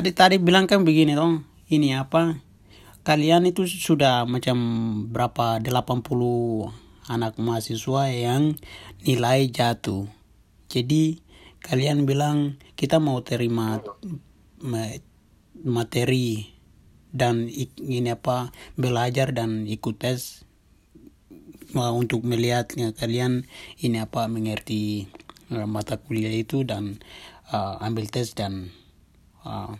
adik tadi bilang kan begini dong ini apa kalian itu sudah macam berapa 80 anak mahasiswa yang nilai jatuh. Jadi kalian bilang kita mau terima materi dan ini apa belajar dan ikut tes untuk melihatnya kalian ini apa mengerti uh, mata kuliah itu dan uh, ambil tes dan uh,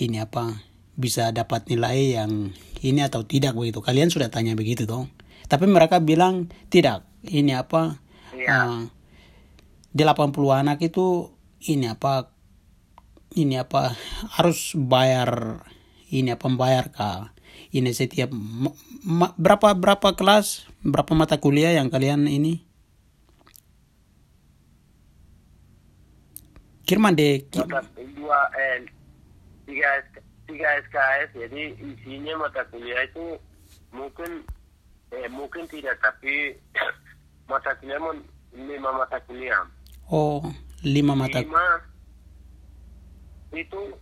ini apa bisa dapat nilai yang ini atau tidak begitu. Kalian sudah tanya begitu dong tapi mereka bilang tidak ini apa ya. uh, 80 anak itu ini apa ini apa harus bayar ini apa bayar kah? Ini setiap berapa berapa kelas berapa mata kuliah yang kalian ini? Kirman de dua eh, tiga tiga SKS jadi isinya mata kuliah itu mungkin eh, mungkin tidak tapi mata kuliah lima mata kuliah. Oh lima mata lima itu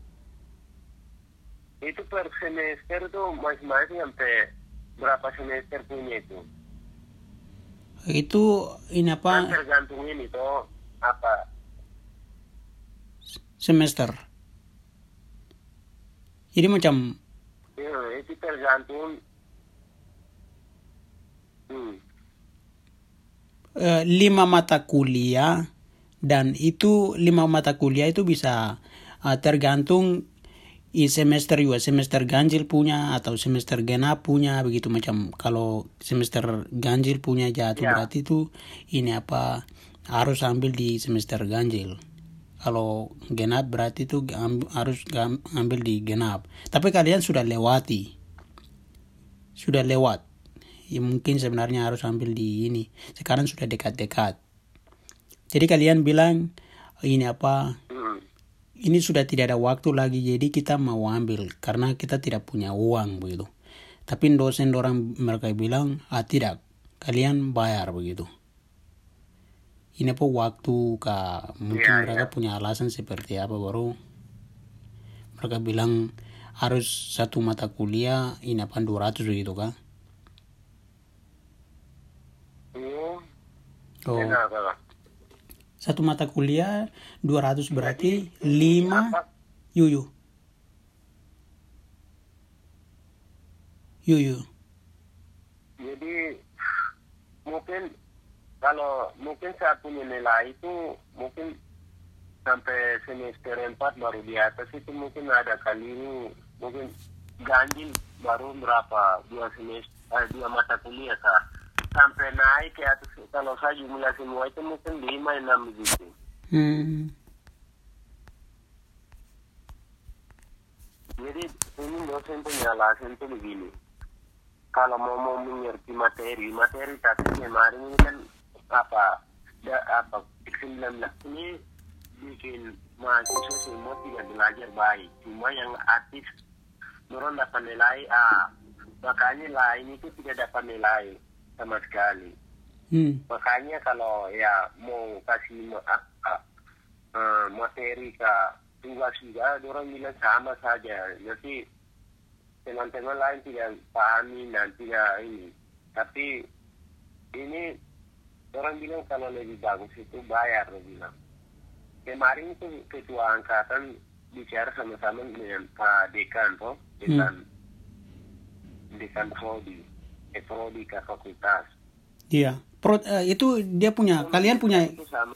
itu per semester tuh masing-masing sampai berapa semester punya itu. Itu ini apa? Kan tergantung ini tuh apa? Semester jadi macam ya, itu tergantung hmm. uh, lima mata kuliah dan itu lima mata kuliah itu bisa uh, tergantung i semester juga semester ganjil punya atau semester genap punya begitu macam kalau semester ganjil punya jatuh ya. berarti itu ini apa harus ambil di semester ganjil kalau genap berarti itu harus ambil di genap. Tapi kalian sudah lewati. Sudah lewat. Ya mungkin sebenarnya harus ambil di ini. Sekarang sudah dekat-dekat. Jadi kalian bilang ini apa? Ini sudah tidak ada waktu lagi jadi kita mau ambil karena kita tidak punya uang begitu. Tapi dosen orang mereka bilang ah tidak. Kalian bayar begitu ini apa waktu kak mungkin ya, mereka ya. punya alasan seperti apa baru mereka bilang harus satu mata kuliah ini apa 200 begitu kak oh, oh. Satu mata kuliah 200 berarti 5 yuyu. Yuyu. Jadi mungkin kalau mungkin saya punya nilai itu mungkin sampai semester 4 baru di atas itu mungkin ada kali ini mungkin ganjil baru berapa dua semester eh, dua mata kuliah kak sampai naik ke atas kalau saya jumlah semua itu mungkin lima enam begitu. Hmm. Jadi ini dosen punya alasan itu begini. Kalau mau mau mengerti materi, materi tapi kemarin ini kan apa, da, apa 19 ini bikin mahasiswa semua tidak belajar baik. Cuma yang aktif orang dapat nilai A. Makanya lain itu tidak dapat nilai sama sekali. Hmm. Makanya kalau ya mau kasih apa uh, materi ke tugas juga, orang bilang sama saja. Jadi teman-teman lain tidak pahami dan tidak ini. Tapi ini orang bilang kalau lebih bagus itu bayar, orang bilang. Kemarin itu ketua angkatan bicara sama-sama dengan Pak Dekan, toh, Dekan, hmm. Dekan Prodi prodi ke fakultas. Iya. Pro, uh, itu dia punya, Pro, kalian punya. Itu sama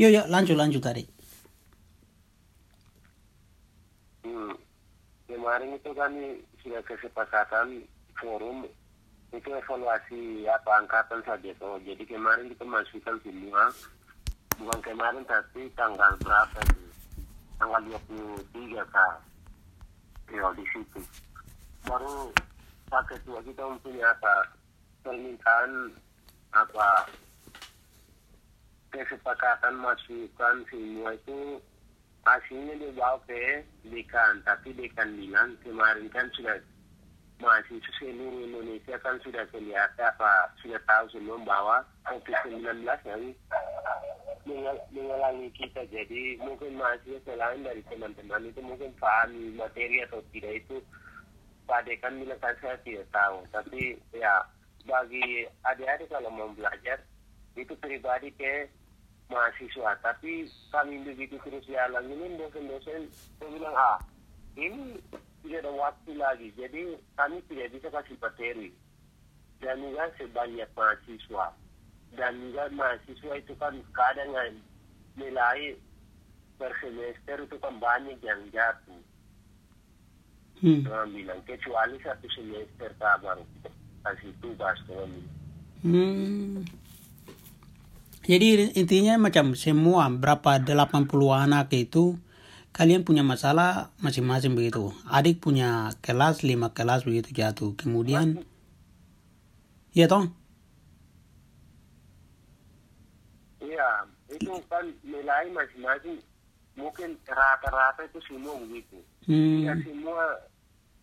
Yo yo lanjut lanjut tadi. Hmm. Kemarin itu kan sudah kesepakatan forum itu evaluasi apa angkatan saja tuh. Jadi kemarin kita masukkan semua. Bukan kemarin tapi tanggal berapa itu? Tanggal 23 kak. Ya di situ. Baru Pak Ketua kita mempunyai apa? Permintaan apa? Kesepakatan masukan semua itu hasilnya dibawa ke dekan tapi dekan bilang kemarin kan sudah mahasiswa seluruh Indonesia kan sudah kelihatan apa sudah tahu semua bahwa COVID-19 yang mengal- mengalangi kita. Jadi mungkin mahasiswa selain dari teman-teman itu mungkin pahami materi atau tidak itu bilang kan saya tidak tahu. Tapi ya bagi adik-adik kalau mau belajar itu pribadi ke mahasiswa. Tapi kami begitu terus jalan ini dosen-dosen saya bilang ah ini tidak ada waktu lagi. Jadi kami tidak bisa kasih materi. Dan juga sebanyak mahasiswa. Dan juga mahasiswa itu kan kadang nilai per semester itu kan banyak yang jatuh. Hmm. Orang bilang kecuali satu semester tak baru kita kasih tugas orang. Hmm. Jadi intinya macam semua berapa 80 anak itu kalian punya masalah masing-masing begitu. Adik punya kelas lima kelas begitu jatuh. Kemudian ya toh? Iya, itu kan nilai masing-masing mungkin rata-rata itu semua begitu. Ya Hmm. semua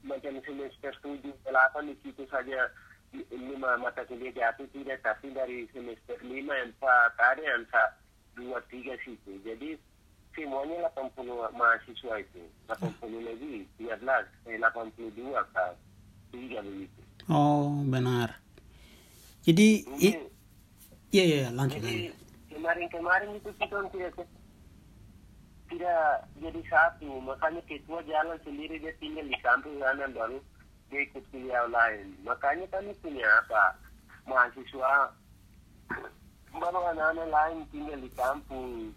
macam semester 7, 8 di situ saja li- lima mata kuliah jatuh tidak, tapi dari semester 5, 4 ada yang dua tiga situ. Jadi semuanya 80 mahasiswa itu. 80 lebih, 13, eh, 82 kan. Tiga begitu. Oh benar. Jadi iya iya lanjut Jadi kemarin-kemarin itu kita tidak tidak jadi satu, makanya ketua jalan sendiri dia tinggal di kampung kanan baru dia ikut kuliah lain. Makanya kami punya apa mahasiswa baru anak-anak lain tinggal di kampung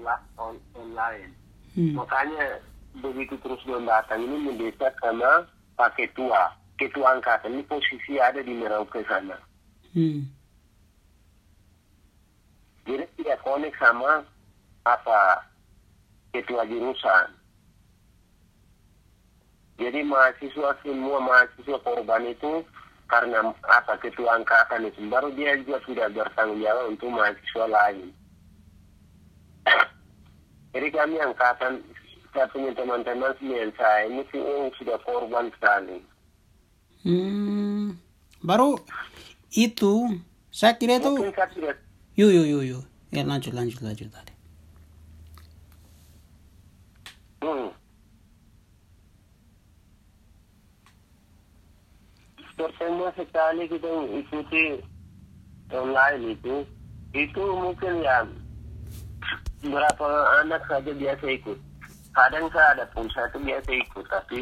olah on, online. Hmm. Makanya begitu terus belum datang ini mendesak karena Pak Ketua, Ketua Angkatan ini posisi ada di Merauke sana. Hmm. Jadi tidak konek sama apa ketua jurusan. Jadi mahasiswa semua mahasiswa korban itu karena apa ketua angkatan itu baru dia juga sudah bertanggung jawab untuk mahasiswa lain. Jadi kami angkatan saya punya teman-teman sembilan saya ini sih sudah korban sekali. Hmm. Baru itu saya kira itu yuk yuk yuk yuk. Ya lanjut lanjut lanjut tadi. Hmm. Pertama sekali kita ikuti online itu, itu mungkin ya berapa anak saja biasa ikut. Kadang saya ada pulsa itu biasa ikut, tapi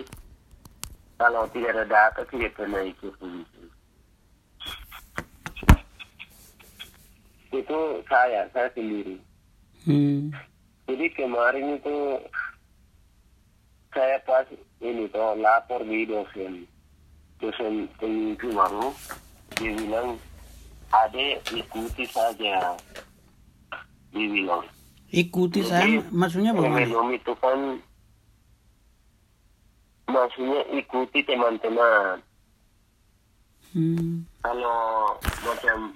kalau tidak ada data tidak pernah ikut begitu. Itu saya, saya sendiri. Hmm. Jadi kemarin itu saya pas ini tuh lapor di dosen dosen pemimpin baru dia bilang ade ikuti saja dia bilang Ikuti saya maksudnya bagaimana? Ekonomi itu kan maksudnya ikuti teman-teman Hmm. kalau macam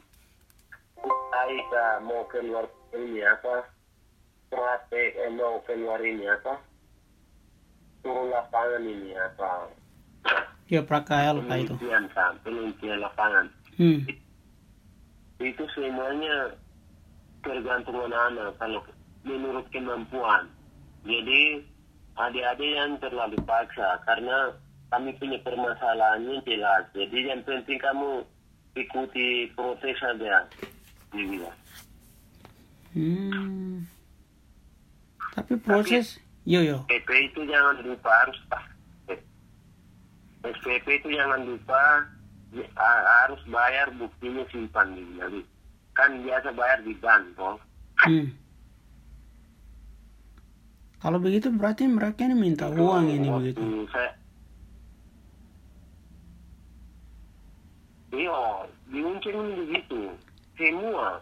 kita mau keluar ini apa praktek eh, mau keluar ini apa turun lapangan ini apa Ya prakayal kayak itu. penelitian kan penelitian lapangan Hmm. itu semuanya tergantung anak-anak kalau menurut kemampuan jadi adik-adik yang terlalu paksa karena kami punya permasalahannya jelas jadi yang penting kamu ikuti proses saja dia bilang Hmm. Tapi proses yo yo. PP itu jangan lupa harus SPP itu jangan lupa ya, harus bayar buktinya simpan di kan biasa bayar di bank toh Hmm. Kalau begitu berarti mereka ini minta uang ini Waktu begitu. saya iya diuncing begitu. Semua.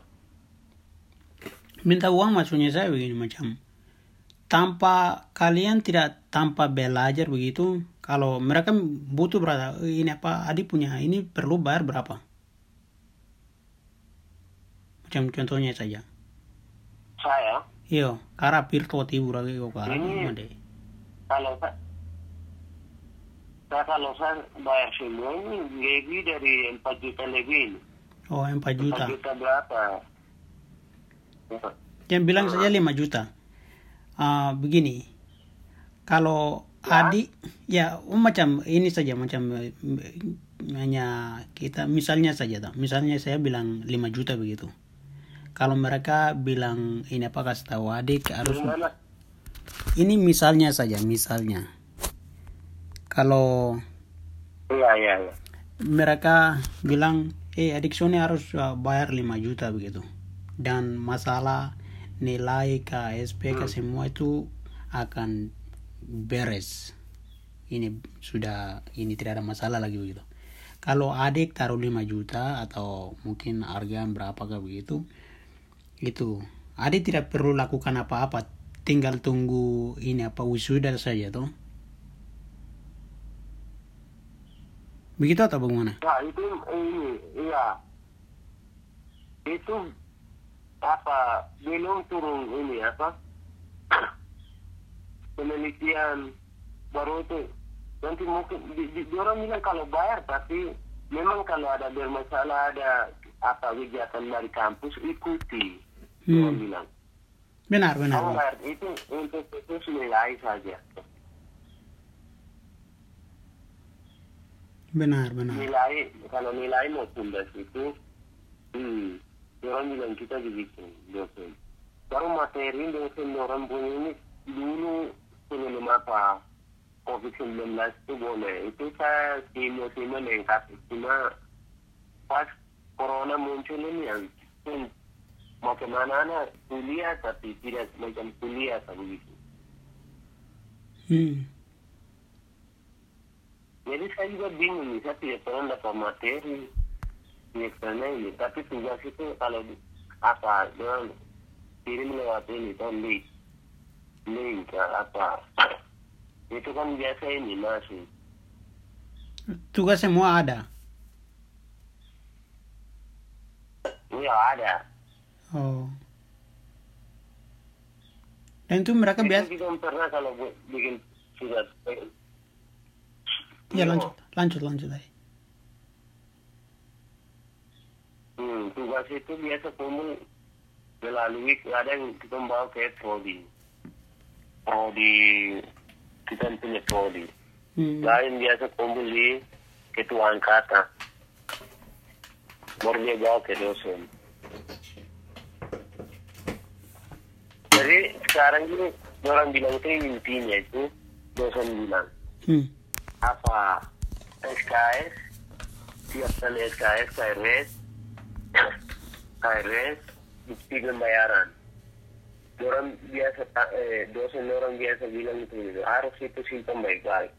Minta uang maksudnya saya begini macam tanpa kalian tidak tanpa belajar begitu kalau mereka butuh berapa ini apa adik punya ini perlu bayar berapa? Macam contohnya saja. Saya iyo karena pirto tibu lagi kok karena Ini- kalau saya saya kalau saya bayar semua ini lebih dari 4 juta lebih oh 4 4 juta. juta berapa? Yang bilang saja 5 juta. Uh, begini. Kalau Ya. adik ya oh, macam ini saja macam eh, hanya kita misalnya saja toh. misalnya saya bilang 5 juta begitu kalau mereka bilang ini apa kasih tahu adik harus Gimana? ini misalnya saja misalnya. Kalau Iya, iya, iya. mereka bilang eh adik Sony harus uh, bayar 5 juta begitu. Dan masalah nilai KSP ke semua itu akan beres. Ini sudah ini tidak ada masalah lagi begitu. Kalau adik taruh 5 juta atau mungkin harga berapa begitu itu adik tidak perlu lakukan apa-apa. Tinggal tunggu ini apa wisuda saja tuh begitu atau bagaimana? Nah, itu iya. Itu apa belum turun ini apa? Penelitian baru itu. Nanti mungkin di, di, di orang bilang kalau bayar tapi memang kalau ada bermasalah ada apa kegiatan dari kampus ikuti bilang benar benar kalau bayar itu untuk khusus nilai saja. Benar benar. Nilai kalau nilai mau tumbas itu hmm, orang bilang kita begitu dosen. Baru materi dosen orang punya ini dulu sebelum apa covid 19 itu boleh. Itu saya timur timur lengkap cuma pas corona muncul ini yang hmm, mau ke mana anak kuliah tapi tidak macam kuliah atau begitu hmm. Jadi saya juga bingung nih, saya tidak pernah dapat materi di sana ini. Tapi tugas itu kalau di- apa dengan kirim lewat ini kan link, link apa itu kan biasa ini masih. tugas semua ada Iya ada. Oh dan itu mereka biasa kita pernah kalau bikin surat. ya lanjut lanjut lanjut tadi Hmm, tugas itu biasa kumpul melalui ada yang kita bawa ke prodi. Prodi kita punya prodi. hmm. lain biasa kumpul di ketua angkatan baru dia bawa ke dosen jadi sekarang ini orang bilang itu intinya itu dosen bilang Hmm. apa SKS siapkan SKS KRS KRS bukti pembayaran orang biasa eh, dosen orang biasa bilang itu gitu. harus itu simpan baik-baik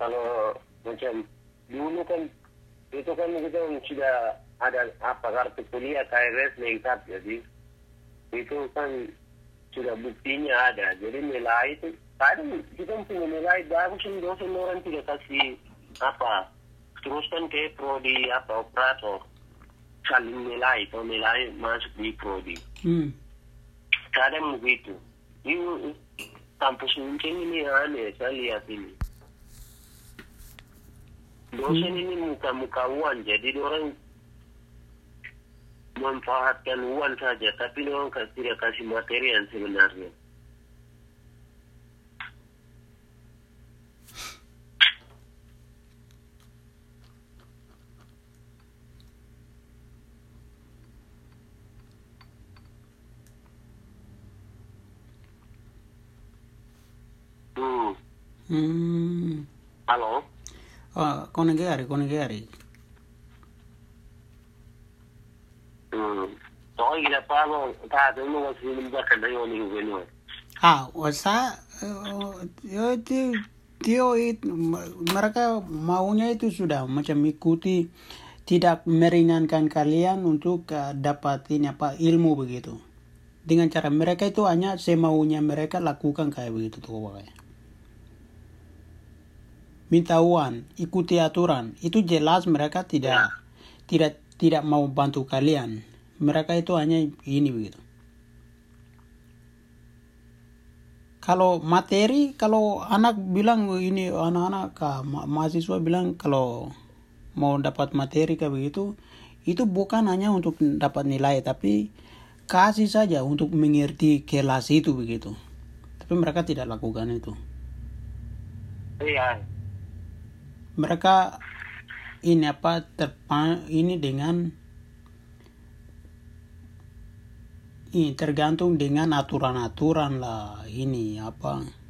kalau macam dulu kan itu kan kita sudah ada apa kartu kuliah KRS lengkap jadi itu kan sudah buktinya ada jadi nilai itu kadang kita punya nilai bagus yang dosen orang tidak kasih apa teruskan ke prodi apa operator saling nilai atau nilai masuk di prodi. Hmm. kadang begitu ini kampus mungkin ini aneh saya lihat ini dosen ini muka-muka uang jadi orang memanfaatkan uang saja tapi orang tidak kasih materi yang sebenarnya hmm. Hmm. halo Oh, konegari, konegari. hmm. Toh kita pago ta tu mo si ni ba kan Ah, wasa yo itu Tio itu mereka maunya itu sudah macam ikuti tidak meringankan kalian untuk uh, dapatin apa ilmu begitu. Dengan cara mereka itu hanya semaunya mereka lakukan kayak begitu tuh pokoknya. Minta uang, ikuti aturan, itu jelas mereka tidak tidak tidak mau bantu kalian. Mereka itu hanya ini begitu. kalau materi kalau anak bilang ini anak-anak ma- mahasiswa bilang kalau mau dapat materi kayak begitu itu bukan hanya untuk dapat nilai tapi kasih saja untuk mengerti kelas itu begitu tapi mereka tidak lakukan itu iya mereka ini apa terpa ini dengan ini tergantung dengan aturan-aturan lah ini apa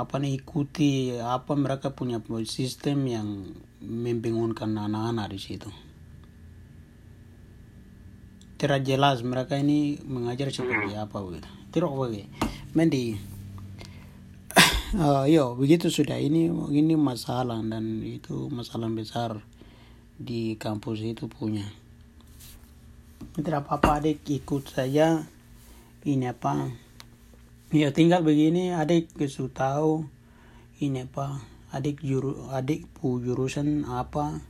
apa nih ikuti apa mereka punya sistem yang membingungkan anak-anak di situ. Tidak jelas mereka ini mengajar seperti apa begitu. Tidak begitu. Mendi uh, yo begitu sudah. Ini ini masalah dan itu masalah besar di kampus itu punya. Tidak apa-apa adik. Ikut saja. Ini apa? Ya tinggal begini adik. Kesu tahu. Ini apa? Adik juru adik pu jurusan apa?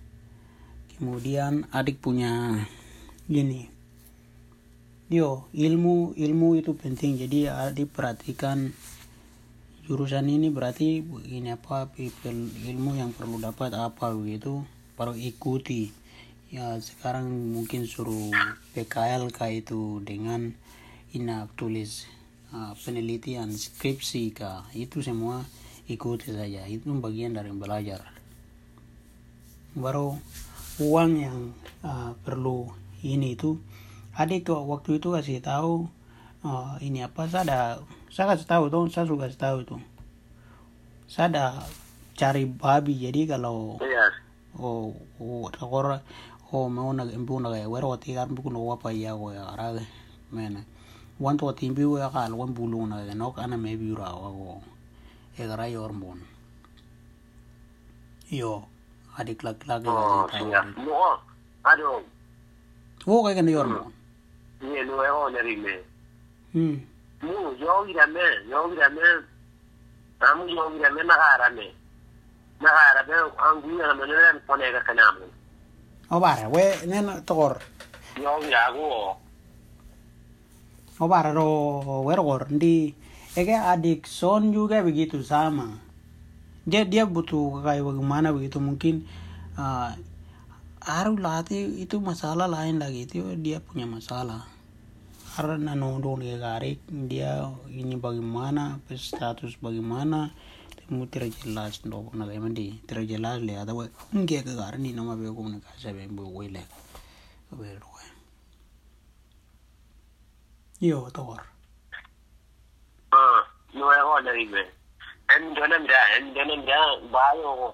Kemudian adik punya gini. Yo ilmu ilmu itu penting. Jadi adik perhatikan jurusan ini berarti ini apa ilmu yang perlu dapat apa begitu? Baru ikuti. Ya sekarang mungkin suruh PKL kah itu dengan ina tulis uh, penelitian skripsi kah? Itu semua ikuti saja. Itu bagian dari belajar. Baru uang yang uh, perlu ini itu adik waktu itu kasih tahu uh, ini apa saya ada saya kasih tahu tuh saya suka kasih tahu itu saya ada cari babi jadi kalau iya oh oh takor o me una imbu na ga wero ti gar bu no wapa ya go ya ra ge mena wan to ti imbu ya ka wan bulu na ga no kana me bi ra go e gara yor mon yo adik lak lak oh siap mo aduh wo ga ga yor mon ni lo e o neri me hmm. Mu yo gira me yo gira me amu yo gira me na gara me na gara be angu ya me ne pone ga kanamu. O bara we nen tor yo gira go o. Bara ro wero gor ndi ege adik son juga begitu sama. Dia dia butuh kayak bagaimana begitu mungkin uh, latih itu masalah lain lagi itu dia punya masalah karena nondong dia garik dia ini bagaimana status bagaimana temu tidak jelas no na emang di tidak jelas le ada nge ke gar ni nama be komunikasi le be ro yo tor ah no e o neri me en dona mira en dona mira ba yo go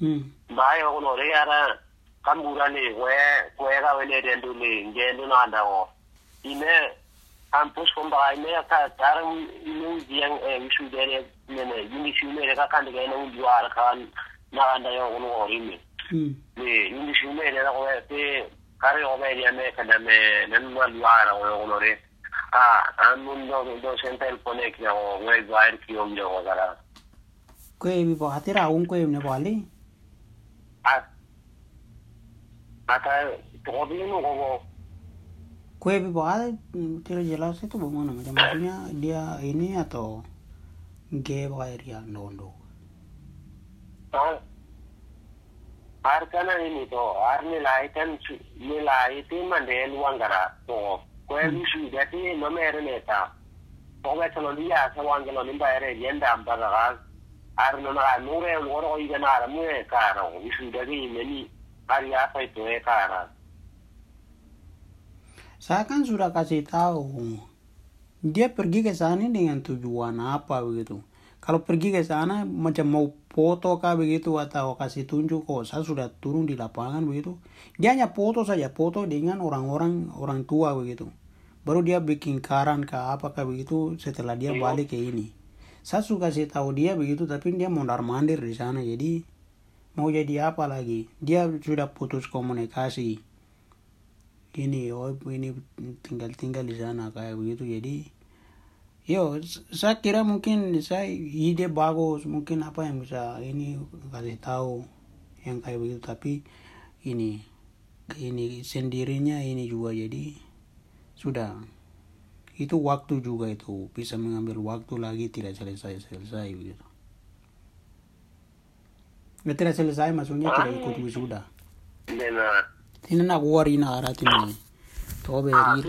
hmm. Bayo kono re ara kambura ni we we ga we ne rendu ni ngendu na anda o ine ampush kumbaka ine yakazara inouziya wishudere eh, nene yindishumere kakandikaine undiwara nakanda yokunoorime mm. ee, yindishumere nakoete kare yokobeeriameka name nanmalwara yokunore a anundosentel ponek yako wezwair kiyomjokozara kweemi bo hatira un kweem ne boali ata tokobinu kobo kue bo ada tidak jelas itu bagaimana macam maksudnya dia ini atau ge area nondo ar kana ini to ar ni lai kan ni lai ti man de luang gara to ko e bi su de ti no me re ne ta ko ga tano dia sa wan ga no ni ba re yen da ba ga ar no na no re wo ro i ga na ra mu e ka ra bi su de ni ne ni ar ya pa to e ka ra saya kan sudah kasih tahu dia pergi ke sana dengan tujuan apa begitu? Kalau pergi ke sana macam mau foto kah begitu atau kasih tunjuk kok saya sudah turun di lapangan begitu. Dia hanya foto saja foto dengan orang-orang orang tua begitu. Baru dia bikin karan kah apakah begitu setelah dia Iya. balik ke ini. Saya suka kasih tahu dia begitu tapi dia mondar mandir di sana. Jadi mau jadi apa lagi? Dia sudah putus komunikasi ini oh ini tinggal tinggal di sana kayak begitu. Jadi yo saya kira mungkin saya ide bagus. Mungkin apa yang bisa ini kasih tahu yang kayak begitu. Tapi ini ini sendirinya ini juga jadi sudah. Itu waktu juga itu. Bisa mengambil waktu lagi tidak selesai selesai begitu. Ya, tidak selesai maksudnya tidak ikut wisuda. Benar ina na kuwari ina karati mwenye toberit